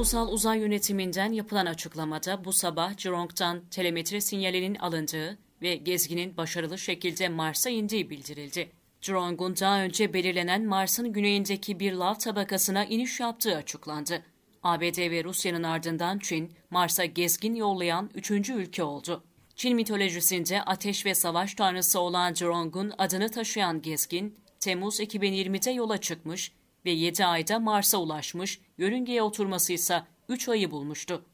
Ulusal Uzay Yönetiminden yapılan açıklamada bu sabah Zhurong'dan telemetri sinyalinin alındığı ve gezginin başarılı şekilde Mars'a indiği bildirildi. Zhurong'un daha önce belirlenen Mars'ın güneyindeki bir lav tabakasına iniş yaptığı açıklandı. ABD ve Rusya'nın ardından Çin, Mars'a gezgin yollayan üçüncü ülke oldu. Çin mitolojisinde ateş ve savaş tanrısı olan Zhurong'un adını taşıyan gezgin, Temmuz 2020'de yola çıkmış ve 7 ayda Mars'a ulaşmış, yörüngeye oturması ise 3 ayı bulmuştu.